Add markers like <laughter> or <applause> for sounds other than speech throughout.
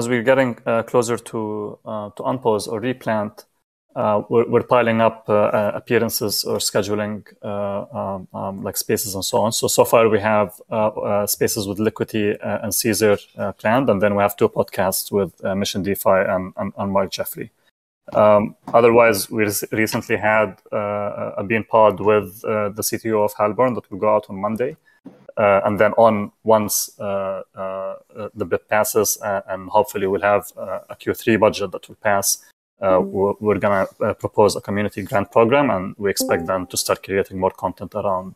as we're getting uh, closer to uh, to unpause or replant, uh, we're, we're, piling up uh, uh, appearances or scheduling uh, um, um, like spaces and so on. So so far we have spaces with Liquity and Caesar planned, and then we have two podcasts with Mission DeFi and, and, and Mark Jeffrey. Um, otherwise, we recently had a bean pod with the CTO of Halborn that will go out on Monday. Uh, and then on once uh, uh, the BIP passes, and hopefully we'll have a Q3 budget that will pass. we're, we're going to propose a community grant program, and we expect them to start creating more content around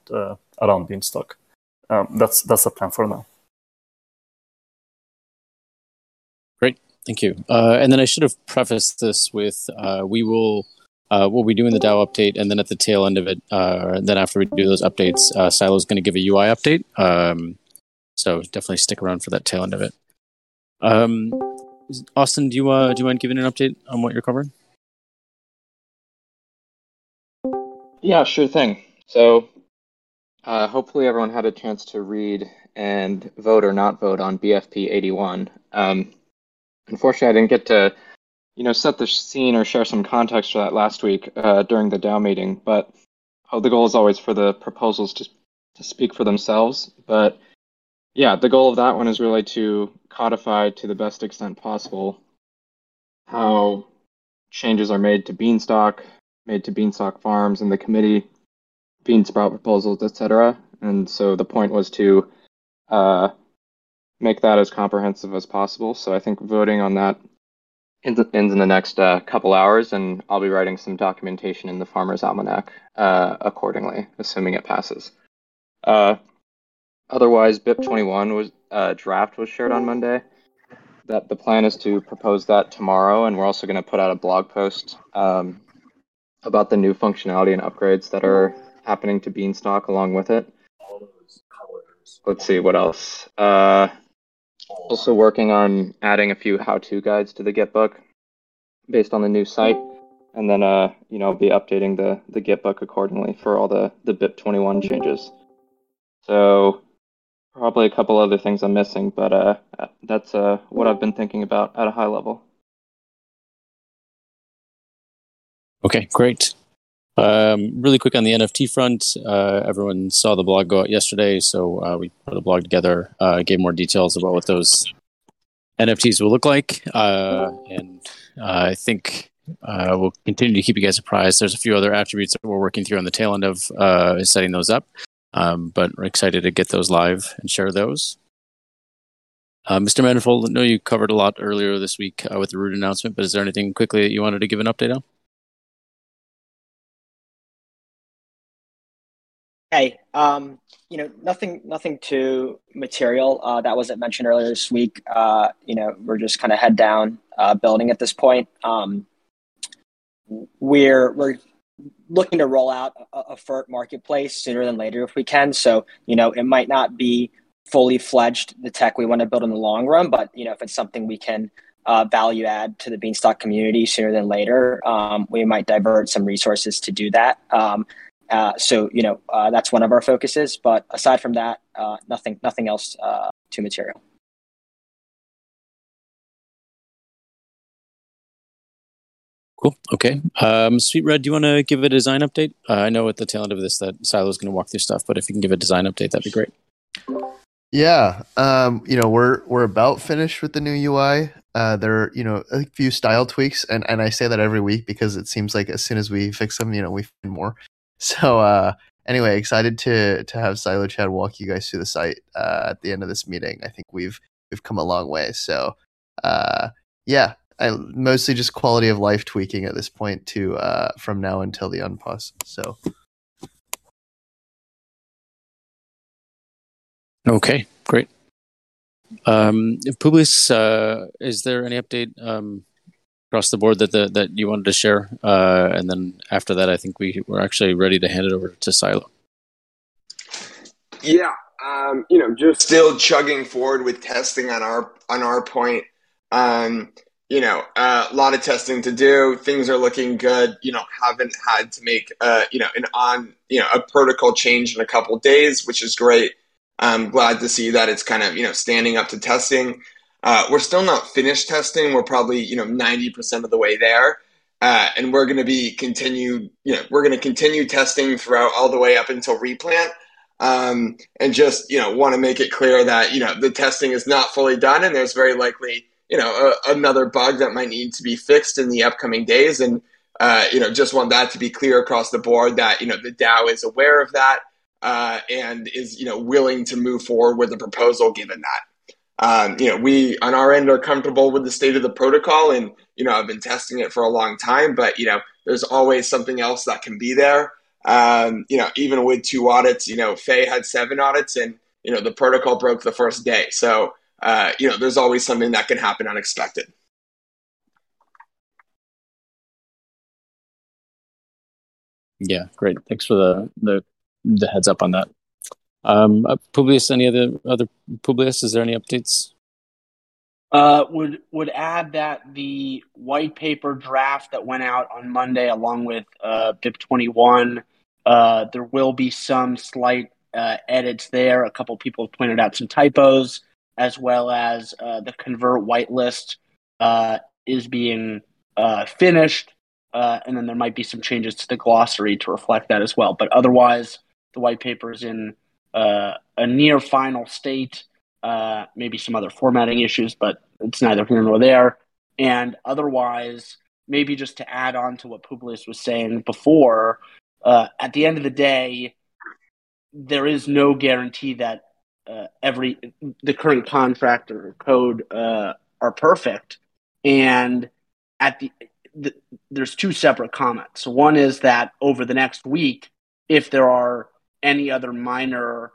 around Beanstalk. Um, that's that's the plan for now. Great, thank you. Uh, and then I should have prefaced this with uh, we will uh, we'll be doing the DAO update, and then at the tail end of it, uh, then after we do those updates, uh, Silo is going to give a UI update. Um, so definitely stick around for that tail end of it. Um, Austin, do you uh, do you mind giving an update on what you're covering? Yeah, sure thing. So, uh, hopefully everyone had a chance to read and vote or not vote on BFP 81. Um, unfortunately, I didn't get to you know, set the scene or share some context for that last week uh, during the DAO meeting. But oh, the goal is always for the proposals to to speak for themselves. But yeah, the goal of that one is really to codify to the best extent possible how changes are made to Beanstalk, made to Beanstalk Farms and the committee, bean sprout proposals, etc. And so the point was to uh, make that as comprehensive as possible. So I think voting on that ends, in the next uh, couple hours, and I'll be writing some documentation in the Farmer's Almanac uh, accordingly, assuming it passes. Uh, otherwise, BIP 21 was uh, draft was shared on Monday. That the plan is to propose that tomorrow, and we're also going to put out a blog post um, about the new functionality and upgrades that are happening to Beanstalk along with it. Let's see what else. Uh, also working on adding a few how-to guides to the Gitbook based on the new site, and then uh, you know, be updating the the Gitbook accordingly for all the the BIP 21 changes. So probably a couple other things I'm missing, but uh, that's uh, what I've been thinking about at a high level. Okay, great. Um, really quick on the NFT front, uh, everyone saw the blog go out yesterday, so uh, we put a blog together, uh, gave more details about what those NFTs will look like, uh, and uh, I think uh, we'll continue to keep you guys apprised. There's a few other attributes that we're working through on the tail end of setting those up, um, but we're excited to get those live and share those. Mr. Manifold, I know you covered a lot earlier this week with the root announcement, but is there anything quickly that you wanted to give an update on? Hey, um, you know, nothing, nothing too material uh, that wasn't mentioned earlier this week. Uh, you know, we're just kind of head down uh, building at this point. Um, we're we're looking to roll out a, a FERT marketplace sooner than later if we can. So, you know, it might not be fully fledged the tech we want to build in the long run, but you know, if it's something we can uh, value add to the Beanstalk community sooner than later, um, we might divert some resources to do that. Um, uh, so you know uh, that's one of our focuses. But aside from that, uh, nothing nothing else uh, too material. Cool. Okay. Um, Sweet Red, do you want to give a design update? Uh, I know at the tail end of this that Silo is going to walk through stuff, but if you can give a design update, that'd be great. Yeah, um, you know we're we're about finished with the new UI. Uh, there are you know a few style tweaks, and, and I say that every week because it seems like as soon as we fix them, you know we find more. So uh, anyway, excited to to have Silo Chad walk you guys through the site uh, at the end of this meeting. I think we've we've come a long way. So uh, yeah, I mostly just quality of life tweaking at this point to uh, from now until the unpause. So okay, great. Um, Publius, uh, is there any update um, across the board that the, that you wanted to share? Uh, and then after that, I think we we're actually ready to hand it over to Silo. Yeah, um, you know, just still chugging forward with testing on our on our point. Um, you know, uh, a lot of testing to do. Things are looking good. You know, haven't had to make uh, you know an on you know a protocol change in a couple days, which is great. I'm glad to see that it's kind of you know standing up to testing. Uh, we're still not finished testing. We're probably you know ninety percent of the way there, uh, and we're going to be continue. You know, we're going to continue testing throughout all the way up until replant. Um, and just you know want to make it clear that you know the testing is not fully done, and there's very likely you know a, another bug that might need to be fixed in the upcoming days, and uh, you know just want that to be clear across the board that you know the DAO is aware of that uh, and is you know willing to move forward with the proposal given that. Um, you know, we on our end are comfortable with the state of the protocol, and you know, I've been testing it for a long time. But you know, there's always something else that can be there. Um, you know, even with two audits, you know, Fei had seven audits, and you know, the protocol broke the first day. So uh, you know, there's always something that can happen unexpected. Yeah, great. Thanks for the the, the heads up on that. Um, uh, Publius, any other other Publius? Is there any updates? Uh, would would add that the white paper draft that went out on Monday, along with uh, BIP twenty one, uh, there will be some slight uh, edits there. A couple people have pointed out some typos, as well as uh, the convert whitelist is being finished, and then there might be some changes to the glossary to reflect that as well. But otherwise, the white paper is in uh, a near final state. Uh, maybe some other formatting issues, but it's neither here nor there. And otherwise, maybe just to add on to what Publius was saying before, uh, at the end of the day, there is no guarantee that uh, every the current contract or code uh, are perfect. And at the, the there's two separate comments. One is that over the next week, if there are any other minor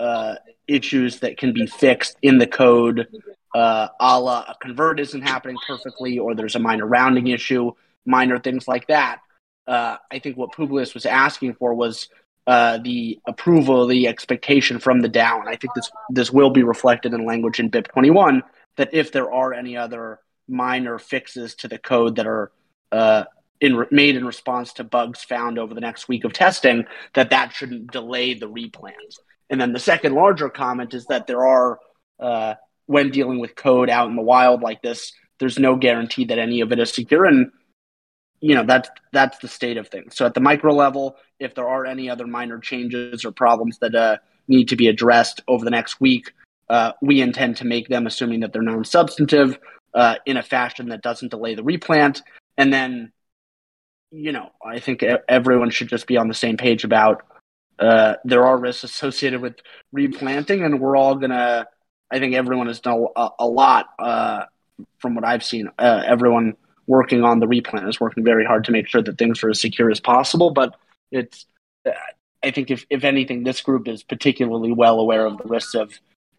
uh, issues that can be fixed in the code, uh, a la a convert isn't happening perfectly, or there's a minor rounding issue, minor things like that. Uh, I think what Publius was asking for was uh, the approval, the expectation from the DAO, and I think this this will be reflected in language in BIP 21 that if there are any other minor fixes to the code that are in, made in response to bugs found over the next week of testing, that that shouldn't delay the replans. And then the second larger comment is that there are, uh, when dealing with code out in the wild like this, there's no guarantee that any of it is secure. And, you know, that's, that's the state of things. So at the micro level, if there are any other minor changes or problems that uh, need to be addressed over the next week, uh, we intend to make them, assuming that they're non substantive, uh, in a fashion that doesn't delay the replant. And then you know, I think everyone should just be on the same page about uh, there are risks associated with replanting, and we're all gonna. I think everyone has done a, a lot uh, from what I've seen. Uh, everyone working on the replant is working very hard to make sure that things are as secure as possible. But it's, uh, I think, if if anything, this group is particularly well aware of the risks of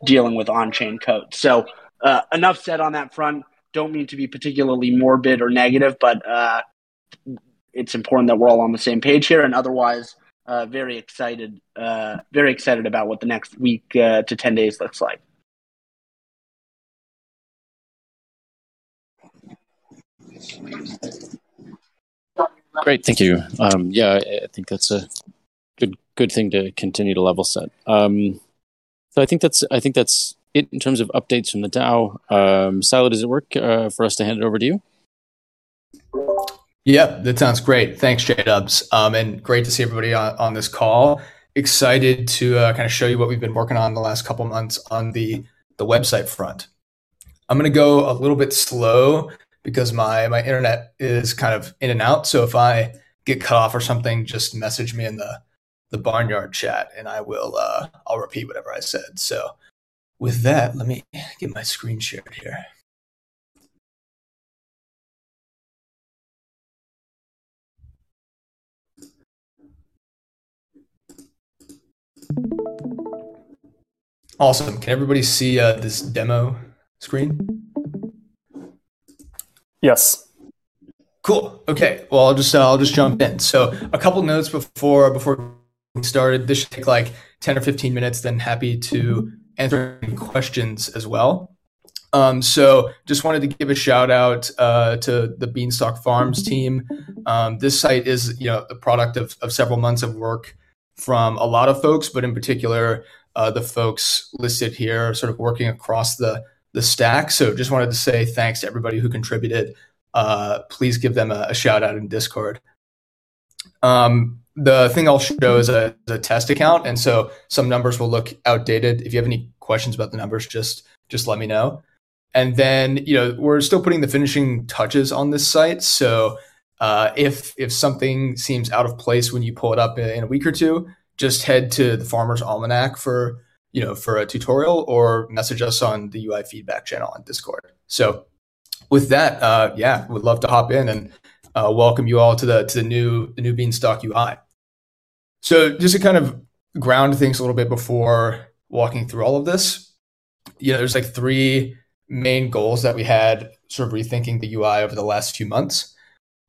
dealing with on-chain code. So uh, enough said on that front. Don't mean to be particularly morbid or negative, but uh, it's important that we're all on the same page here. And otherwise, uh, very excited, uh, very excited about what the next week uh, to ten days looks like. Great, thank you. Um, yeah, I think that's a good good thing to continue to level set. Um, so I think that's I think that's it in terms of updates from the DAO. Um, Silo, does it work uh, for us to hand it over to you? Yep, that sounds great. Thanks, J Dubs. Um, and great to see everybody on, on this call. Excited to uh, kind of show you what we've been working on the last couple months on the the website front. I'm going to go a little bit slow because my my internet is kind of in and out. So if I get cut off or something, just message me in the the barnyard chat, and I will uh, I'll repeat whatever I said. So with that, let me get my screen shared here. Awesome. Can everybody see uh, this demo screen? Yes. Cool. Okay. Well, I'll just uh, I'll just jump in. So a couple notes before before we started. This should take like ten or fifteen minutes. Then happy to answer any questions as well. Um, so just wanted to give a shout out uh, to the Beanstalk Farms team. Um, this site is you know the product of, of several months of work from a lot of folks, but in particular uh, the folks listed here, sort of working across the the stack. So just wanted to say thanks to everybody who contributed. Uh, please give them a, a, shout out in Discord. Um, the thing I'll show is a, is a test account, and so some numbers will look outdated. If you have any questions about the numbers, just just let me know. And then you know we're still putting the finishing touches on this site, so uh, if if something seems out of place when you pull it up in a week or two, just head to the Farmer's Almanac for you know for a tutorial or message us on the UI feedback channel on Discord. So with that, uh, yeah, would love to hop in and uh, welcome you all to the to the new the new Beanstalk UI. So just to kind of ground things a little bit before walking through all of this, you know, there's like three main goals that we had sort of rethinking the UI over the last few months.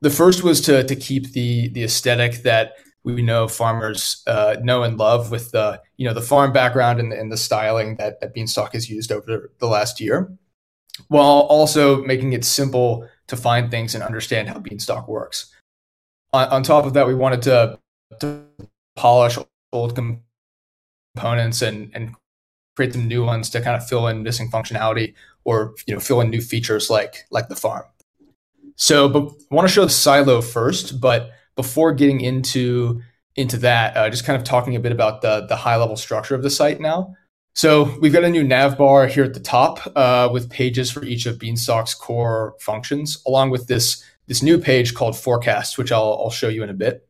The first was to to keep the the aesthetic that we know farmers uh, know and love with the you know the farm background and, and the styling that, that Beanstalk has used over the last year, while also making it simple to find things and understand how Beanstalk works. On, on top of that, we wanted to, to polish old components and and create some new ones to kind of fill in missing functionality or you know fill in new features like like the farm. So, but I want to show the silo first, but before getting into into that, uh, just kind of talking a bit about the the high level structure of the site now. So we've got a new nav bar here at the top uh, with pages for each of Beanstalk's core functions, along with this this new page called Forecast, which I'll, I'll show you in a bit.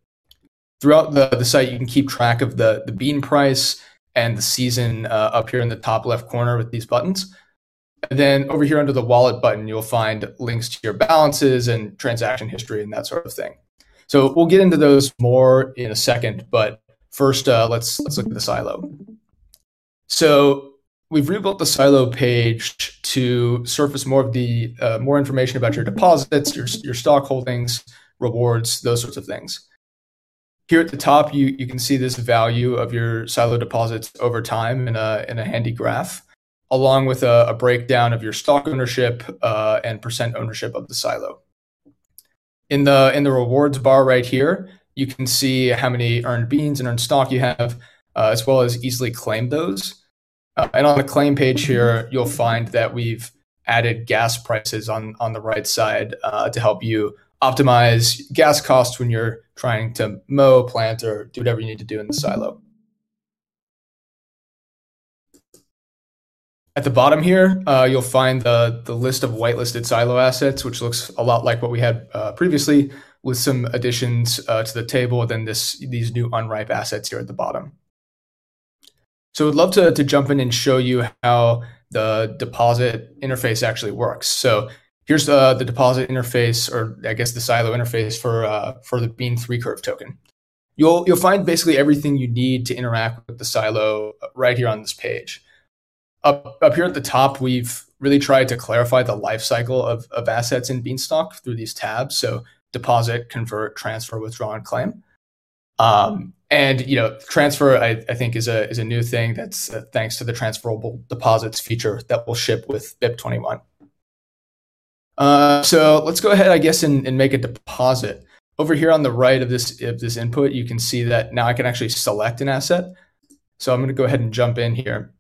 Throughout the, the site, you can keep track of the, the bean price and the season uh, up here in the top left corner with these buttons. And then over here under the wallet button, you'll find links to your balances and transaction history and that sort of thing. So we'll get into those more in a second, but first uh, let's let's look at the silo. So we've rebuilt the silo page to surface more of the uh, more information about your deposits, your your stalk holdings, rewards, those sorts of things. Here at the top, you, you can see this value of your silo deposits over time in a, in a handy graph, along with a, a breakdown of your stalk ownership uh, and percent ownership of the silo. In the in the rewards bar right here, you can see how many earned beans and earned stalk you have, uh, as well as easily claim those. Uh, and on the claim page here, you'll find that we've added gas prices on on the right side uh, to help you optimize gas costs when you're trying to mow, plant, or do whatever you need to do in the silo. At the bottom here, uh, you'll find the, the list of whitelisted silo assets, which looks a lot like what we had uh, previously, with some additions uh, to the table, then this these new unripe assets here at the bottom. So I'd love to, to jump in and show you how the deposit interface actually works. So here's uh, the deposit interface, or I guess the silo interface for uh, for the Bean three curve token. You'll you'll find basically everything you need to interact with the silo right here on this page up up here at the top, we've really tried to clarify the life cycle of, of assets in Beanstalk through these tabs. So deposit, convert, transfer, withdraw, and claim. Um, and you know, transfer I, I, think is a is a new thing that's uh, thanks to the transferable deposits feature that will ship with BIP 21. Uh, so let's go ahead, I guess, and, and make a deposit. Over here on the right of this of this input, you can see that now I can actually select an asset. So I'm going to go ahead and jump in here.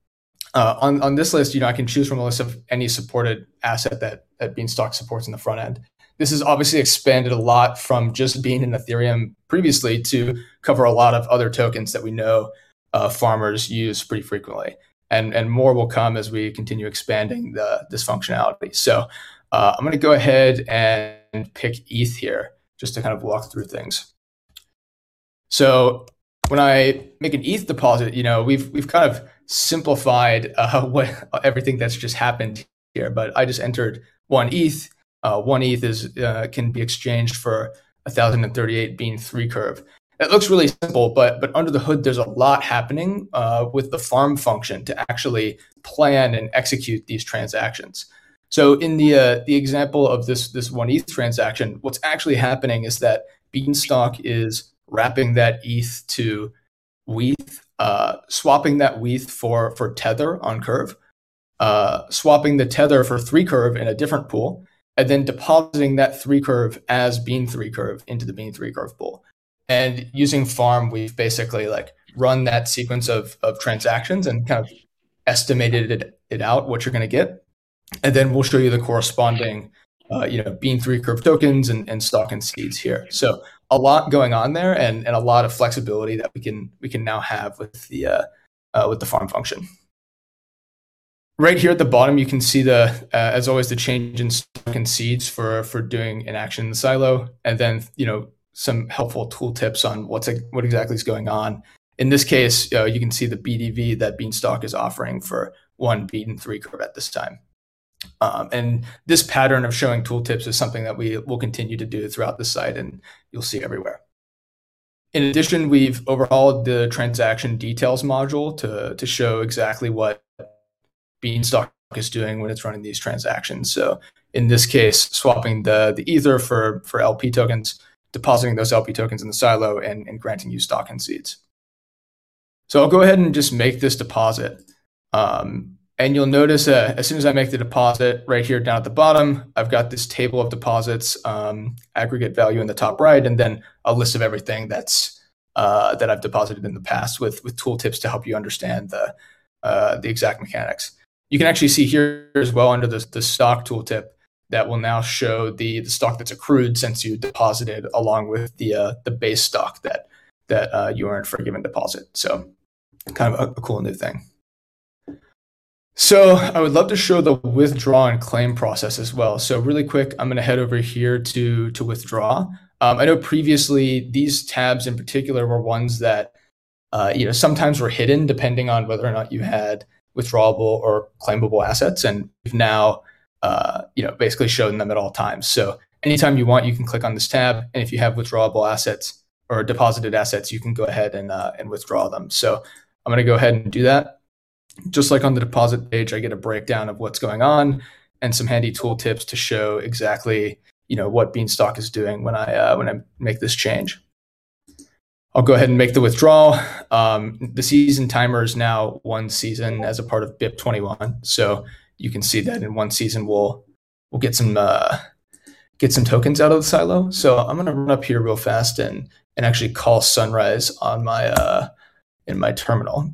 Uh, on, on this list, you know, I can choose from a list of any supported asset that, that Beanstalk supports in the front end. This has obviously expanded a lot from just being in Ethereum previously to cover a lot of other tokens that we know uh, farmers use pretty frequently. And, and more will come as we continue expanding the, this functionality. So uh, I'm going to go ahead and pick ETH here just to kind of walk through things. So when I make an ETH deposit, you know, we've we've kind of simplified uh, <laughs> what everything that's just happened here. But I just entered one ETH. Uh, one ETH is uh, can be exchanged for 1,038 bean three curve. It looks really simple, but but under the hood, there's a lot happening uh, with the farm function to actually plan and execute these transactions. So in the uh, the example of this this one ETH transaction, what's actually happening is that Beanstalk is wrapping that ETH to WETH uh, swapping that WETH for for tether on Curve, uh, swapping the tether for three curve in a different pool, and then depositing that three curve as bean three curve into the bean three curve pool. And using farm, we've basically like run that sequence of of transactions and kind of estimated it, it out what you're going to get. and then we'll show you the corresponding, uh, you know, bean three curve tokens and, and stalk and seeds here. So a lot going on there, and, and a lot of flexibility that we can we can now have with the uh, uh, with the farm function. Right here at the bottom, you can see the uh, as always the change in stalk and seeds for for doing an action in the silo, and then you know some helpful tool tips on what's what exactly is going on. In this case, uh, you can see the BDV that Beanstalk is offering for one bean three curve at this time. Um, and this pattern of showing tooltips is something that we will continue to do throughout the site and you'll see everywhere. In addition, we've overhauled the transaction details module to, to show exactly what Beanstalk is doing when it's running these transactions. So in this case, swapping the, the Ether for, for LP tokens, depositing those LP tokens in the silo, and, and granting you stalk and seeds. So I'll go ahead and just make this deposit. Um, and you'll notice uh, as soon as I make the deposit right here down at the bottom, I've got this table of deposits, um, aggregate value in the top right, and then a list of everything that's uh, that I've deposited in the past with with tooltips to help you understand the uh, the exact mechanics. You can actually see here as well under the, the stalk tooltip that will now show the the stalk that's accrued since you deposited along with the uh, the base stalk that that uh, you earned for a given deposit. So kind of a, a cool new thing. So I would love to show the withdraw and claim process as well. So really quick, I'm going to head over here to to withdraw. Um, I know previously these tabs in particular were ones that uh, you know sometimes were hidden depending on whether or not you had withdrawable or claimable assets, and we've now uh, you know basically shown them at all times. So anytime you want, you can click on this tab, and if you have withdrawable assets or deposited assets, you can go ahead and uh, and withdraw them. So I'm going to go ahead and do that just like on the deposit page, I get a breakdown of what's going on and some handy tooltips to show exactly you know what Beanstalk is doing when I uh, when I make this change. I'll go ahead and make the withdrawal. Um, the season timer is now one season as a part of BIP 21, so you can see that in one season we'll we'll get some uh, get some tokens out of the silo. So I'm gonna run up here real fast and and actually call Sunrise on my uh, in my terminal.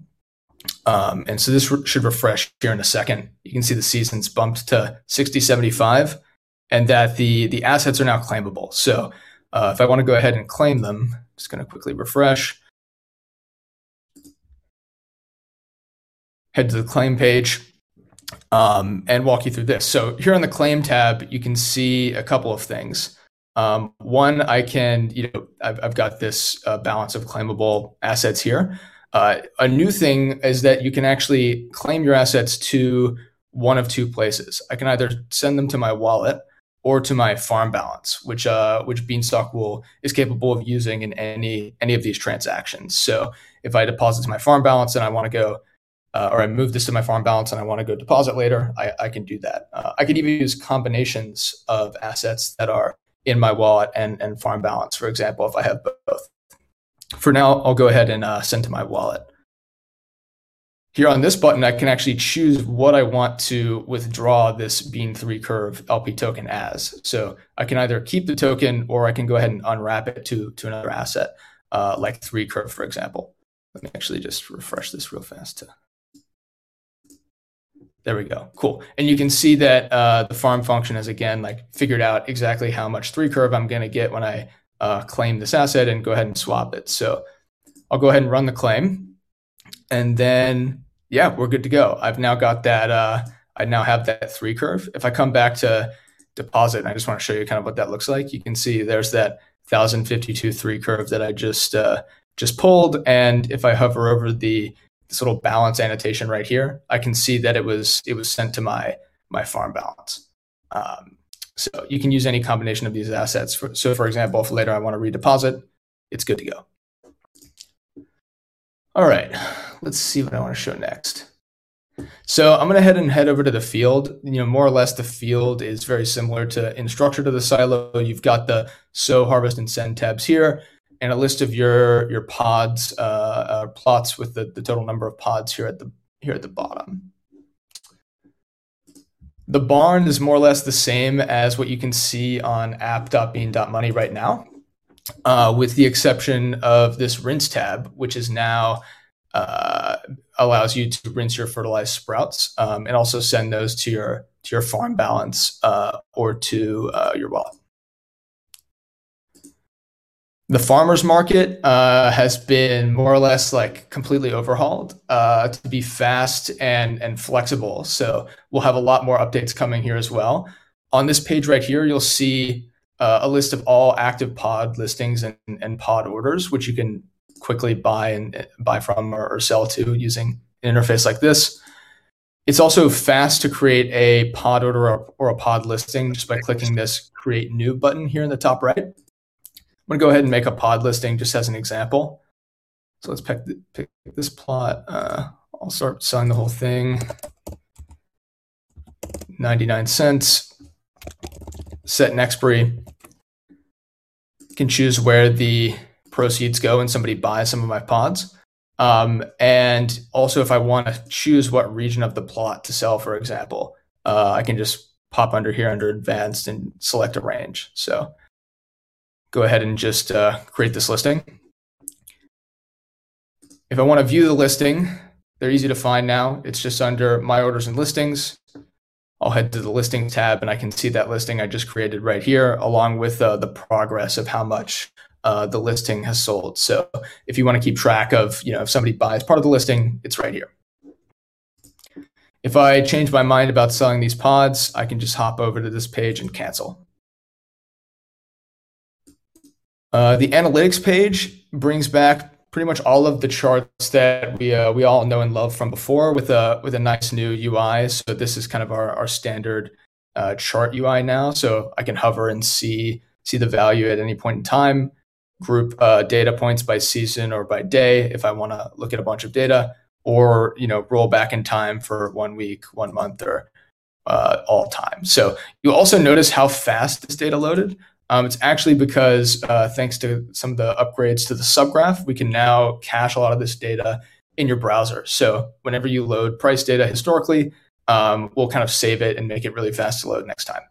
Um, and so this re- should refresh here in a second. You can see the seasons bumped to 60, 75, and that the, the assets are now claimable. So uh, if I want to go ahead and claim them, I'm just going to quickly refresh. Head to the claim page um, and walk you through this. So here on the claim tab, you can see a couple of things. Um, one, I can, you know, I've, I've got this uh, balance of claimable assets here. Uh, a new thing is that you can actually claim your assets to one of two places. I can either send them to my wallet or to my farm balance, which uh, which Beanstalk will is capable of using in any any of these transactions. So if I deposit to my farm balance and I want to go, uh, or I move this to my farm balance and I want to go deposit later, I, I can do that. Uh, I can even use combinations of assets that are in my wallet and, and farm balance, for example, if I have both. For now, I'll go ahead and uh, send to my wallet. Here on this button, I can actually choose what I want to withdraw this Bean3 curve LP token as. So I can either keep the token or I can go ahead and unwrap it to, to another asset, uh, like 3 curve, for example. Let me actually just refresh this real fast. To... There we go. Cool. And you can see that uh, the farm function has again like figured out exactly how much 3 curve I'm going to get when I uh, claim this asset and go ahead and swap it. So I'll go ahead and run the claim. And then, yeah, we're good to go. I've now got that, uh, I now have that three curve. If I come back to deposit, I just want to show you kind of what that looks like. You can see there's that 1052 three curve that I just, uh, just pulled. And if I hover over the, this little balance annotation right here, I can see that it was, it was sent to my, my farm balance. Um, so you can use any combination of these assets. For, so for example, if later I want to redeposit, it's good to go. All right, let's see what I want to show next. So I'm going to head and head over to the field. You know, more or less the field is very similar to in structure to the silo. You've got the sow, harvest, and send tabs here, and a list of your your pods, uh, uh, plots with the, the total number of pods here at the here at the bottom. The barn is more or less the same as what you can see on app.bean.money right now, uh, with the exception of this rinse tab, which is now uh, allows you to rinse your fertilized sprouts um, and also send those to your to your farm balance uh, or to uh, your wallet. The farmers market uh, has been more or less like completely overhauled uh, to be fast and and flexible. So we'll have a lot more updates coming here as well. On this page right here, you'll see uh, a list of all active pod listings and, and pod orders, which you can quickly buy and buy from or, or sell to using an interface like this. It's also fast to create a pod order or, or a pod listing just by clicking this create new button here in the top right. I'm going to go ahead and make a pod listing just as an example. So let's pick, pick this plot. Uh, I'll start selling the whole thing. 99 cents. Set an expiry. You can choose where the proceeds go and somebody buys some of my pods. Um, and also, if I want to choose what region of the plot to sell, for example, uh, I can just pop under here under advanced and select a range. So go ahead and just uh, create this listing. If I want to view the listing, they're easy to find now. It's just under my orders and listings. I'll head to the listing tab and I can see that listing I just created right here, along with uh, the progress of how much uh, the listing has sold. So if you want to keep track of, you know, if somebody buys part of the listing, it's right here. If I change my mind about selling these pods, I can just hop over to this page and cancel. Uh, the analytics page brings back pretty much all of the charts that we uh, we all know and love from before with a with a nice new UI. So this is kind of our our standard uh, chart UI now. So I can hover and see see the value at any point in time, group uh, data points by season or by day if I want to look at a bunch of data, or you know roll back in time for one week, one month, or uh, all time. So you also notice how fast this data loaded. Um, it's actually because uh, thanks to some of the upgrades to the subgraph, we can now cache a lot of this data in your browser. So whenever you load price data historically, um, we'll kind of save it and make it really fast to load next time.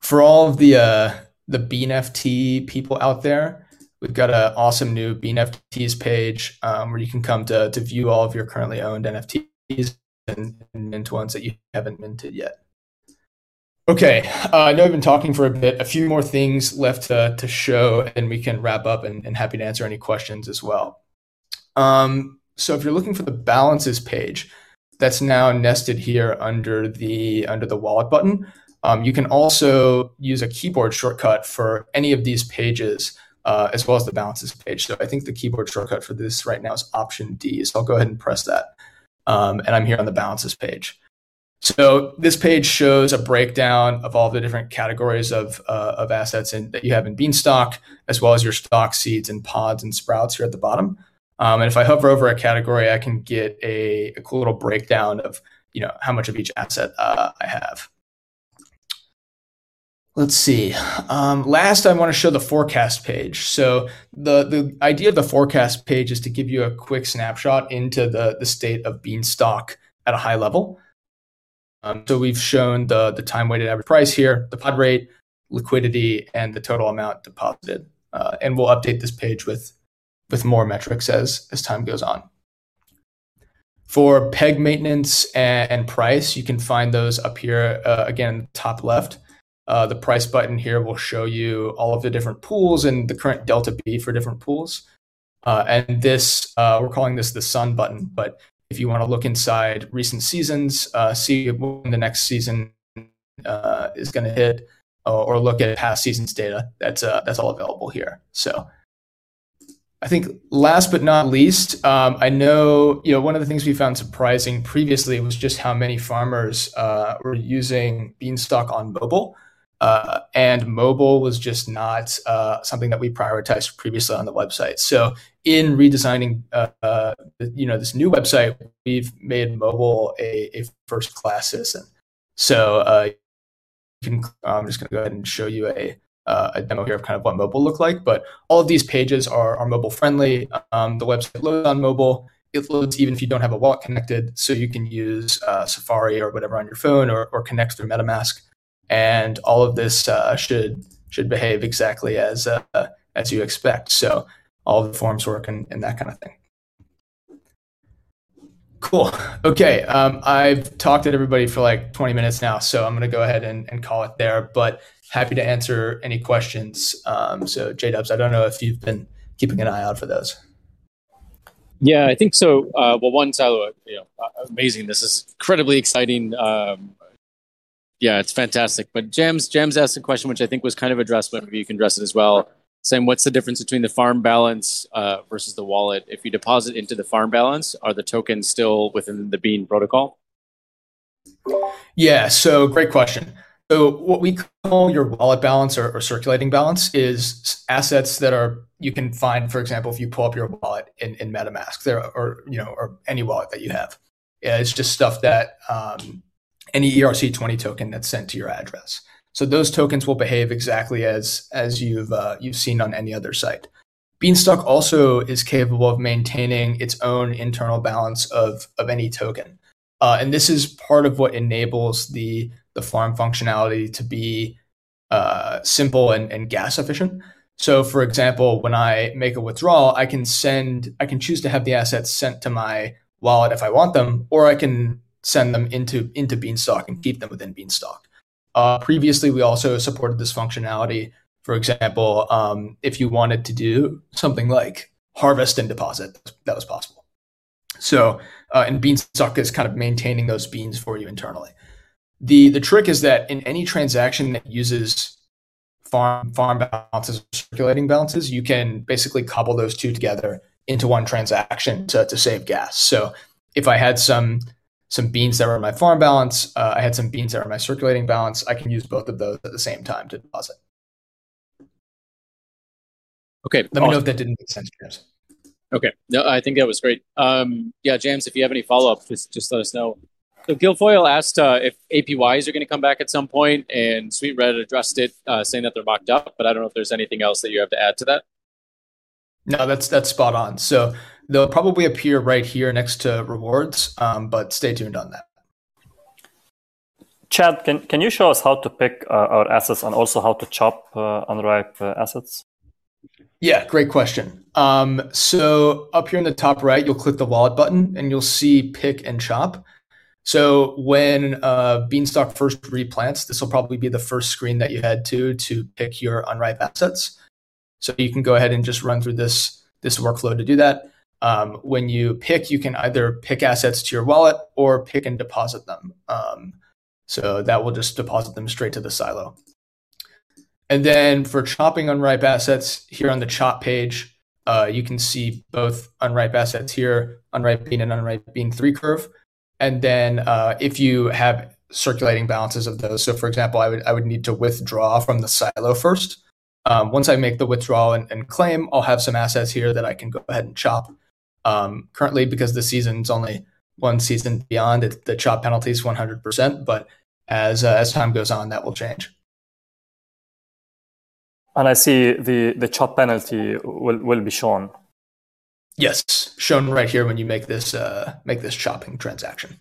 For all of the uh, the BeaNFT people out there, we've got an awesome new BeaNFTs page um, where you can come to to view all of your currently owned NFTs and, and mint ones that you haven't minted yet. Okay, uh, I know I've been talking for a bit. A few more things left to, to show, and we can wrap up and, and happy to answer any questions as well. Um, so if you're looking for the balances page, that's now nested here under the under the wallet button. Um, you can also use a keyboard shortcut for any of these pages, uh, as well as the balances page. So I think the keyboard shortcut for this right now is Option D. So I'll go ahead and press that, um, and I'm here on the balances page. So this page shows a breakdown of all the different categories of, uh, of assets in, that you have in Beanstalk, as well as your stalk seeds and pods and sprouts here at the bottom. Um, and if I hover over a category, I can get a, a, cool little breakdown of you know how much of each asset uh, I have. Let's see. Um, last, I want to show the forecast page. So the the idea of the forecast page is to give you a quick snapshot into the the state of Beanstalk at a high level. Um, so we've shown the, the time weighted average price here, the pod rate, liquidity, and the total amount deposited. Uh, and we'll update this page with, with more metrics as, as time goes on. For peg maintenance and, and price, you can find those up here uh, again, top left. Uh, the price button here will show you all of the different pools and the current delta B for different pools. Uh, and this, uh, we're calling this the sun button, but if you want to look inside recent seasons, uh, see when the next season uh, is going to hit, uh, or look at past seasons data. That's uh, that's all available here. So. I think last but not least, um, I know you know one of the things we found surprising previously was just how many farmers uh, were using Beanstalk on mobile. Uh, and mobile was just not uh, something that we prioritized previously on the website. So in redesigning, uh, uh you know, this new website, we've made mobile a, a first class citizen. So uh, can, I'm just going to go ahead and show you a, uh, a demo here of kind of what mobile look like. But all of these pages are, are mobile friendly. Um, the website loads on mobile. It loads even if you don't have a wallet connected. So you can use Safari or whatever on your phone or, or connect through MetaMask and all of this uh, should should behave exactly as uh, as you expect. So all the forms work and, and that kind of thing. Cool. Okay. Um, I've talked to everybody for like 20 minutes now, so I'm going to go ahead and, and call it there. But happy to answer any questions. Um, so, J Dubs, I don't know if you've been keeping an eye out for those. Yeah, I think so. Uh, well, one, Silo, you know, uh, amazing. This is incredibly exciting. Um, yeah, it's fantastic. But Jams, Jams asked a question which I think was kind of addressed, but maybe you can address it as well saying what's the difference between the farm balance uh, versus the wallet? If you deposit into the farm balance, are the tokens still within the Bean protocol? Yeah, so great question. So what we call your wallet balance or, or, circulating balance is assets that are you can find, for example, if you pull up your wallet in, in MetaMask, there or you know or any wallet that you have. Yeah, it's just stuff that um, any ERC20 token that's sent to your address. So those tokens will behave exactly as as you've uh, you've seen on any other site. Beanstalk also is capable of maintaining its own internal balance of of any token, uh, and this is part of what enables the the farm functionality to be uh, simple and, and gas efficient. So, for example, when I make a withdrawal, I can send I can choose to have the assets sent to my wallet if I want them, or I can send them into into Beanstalk and keep them within Beanstalk. Uh, previously, we also supported this functionality. For example, um, if you wanted to do something like harvest and deposit, that was possible. So, uh, and Beanstalk is kind of maintaining those beans for you internally. The the trick is that in any transaction that uses farm farm balances, or circulating balances, you can basically cobble those two together into one transaction to, to save gas. So, if I had some some beans that were in my farm balance. Uh, I had some beans that were in my circulating balance. I can use both of those at the same time to deposit. Okay. Let awesome. me know if that didn't make sense, James. Okay. No, I think that was great. Um, yeah, James, if you have any follow up, just just let us know. So Guilfoyle asked uh, if APYs are going to come back at some point, and Sweet Red addressed it, uh, saying that they're mocked up. But I don't know if there's anything else that you have to add to that. No, that's that's spot on. So They'll probably appear right here next to rewards, um, but stay tuned on that. Chad, can, can you show us how to pick uh, our assets and also how to chop uh, unripe uh, assets? Yeah, great question. Um, so up here in the top right, you'll click the wallet button and you'll see pick and chop. So when uh, Beanstalk first replants, this will probably be the first screen that you head to to pick your unripe assets. So you can go ahead and just run through this this workflow to do that. Um, when you pick, you can either pick assets to your wallet or pick and deposit them. Um, so that will just deposit them straight to the silo. And then for chopping unripe assets, here on the chop page, uh, you can see both unripe assets here, unripe bean and unripe bean three curve. And then uh, if you have circulating balances of those, so for example, I would I would need to withdraw from the silo first. Um, once I make the withdrawal and, and, claim, I'll have some assets here that I can go ahead and chop. Um, currently, because the season's only one season beyond, it, the chop penalty is 100%. But as uh, as time goes on, that will change. And I see the the chop penalty will will be shown. Yes, shown right here when you make this uh, make this chopping transaction.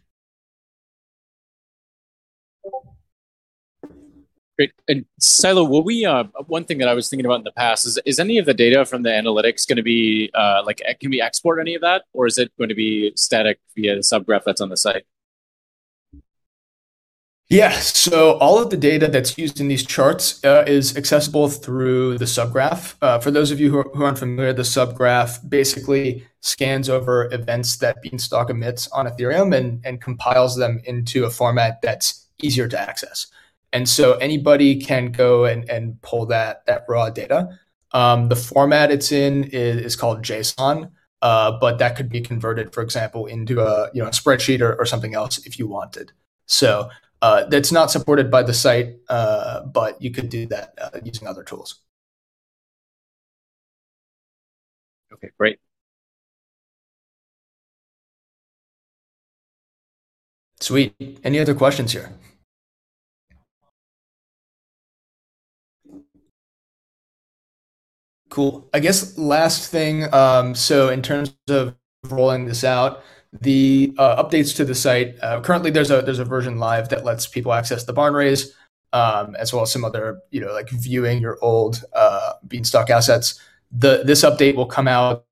Great. And Silo, will we? Uh, one thing that I was thinking about in the past is: is any of the data from the analytics going to be uh, like? Can we export any of that, or is it going to be static via the subgraph that's on the site? Yeah. So all of the data that's used in these charts uh, is accessible through the subgraph. Uh, for those of you who, who aren't familiar, the subgraph basically scans over events that Beanstalk emits on Ethereum and, and compiles them into a format that's easier to access. And so anybody can go and, and pull that, that raw data. Um, the format it's in is, is called JSON, uh, but that could be converted, for example, into a you know a spreadsheet or, or something else if you wanted. So uh, that's not supported by the site, uh, but you could do that uh, using other tools. Okay, great. Sweet. Any other questions here? Cool. I guess last thing. Um, so in terms of rolling this out, the uh, updates to the site. Uh, currently, there's a there's a version live that lets people access the barn raise, um, as well as some other you know like viewing your old uh, Beanstalk assets. The this update will come out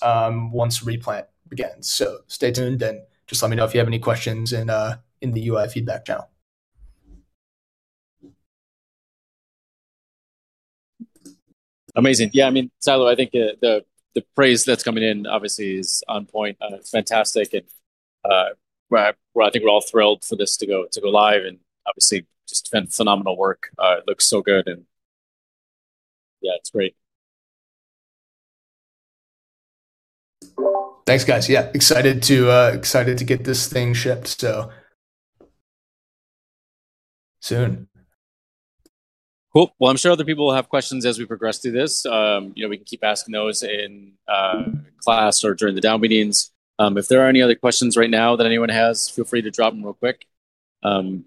um, once replant begins. So stay tuned and just let me know if you have any questions in uh, in the UI feedback channel. Amazing. Yeah, I mean, Silo, I think uh, the the praise that's coming in obviously is on point. Uh, it's fantastic, and uh, where, I think we're all thrilled for this to go to go live, and obviously just phenomenal work. Uh, it looks so good, and yeah, it's great. Thanks, guys. Yeah, excited to uh, excited to get this thing shipped. So soon. Cool. Well, I'm sure other people will have questions as we progress through this. Um, you know, we can keep asking those in uh, class or during the DAO meetings. Um, if there are any other questions right now that anyone has, feel free to drop them real quick. Um,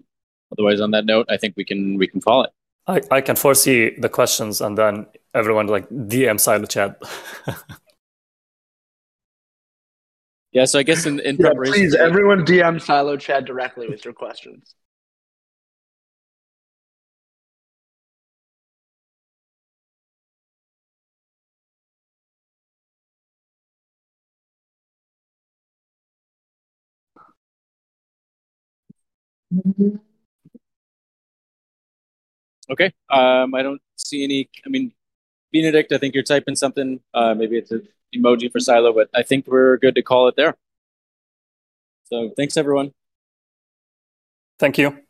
otherwise, on that note, I think we can we can call it. I, I can foresee the questions and then everyone like DM silo the chat. <laughs> yeah, so I guess in, in yeah, preparation. Please, everyone DM Silo Chad directly with your questions. Okay. Um, I don't see any. I mean, Benedict, I think you're typing something. Uh, maybe it's an emoji for Silo, but I think we're good to call it there. So thanks, everyone. Thank you.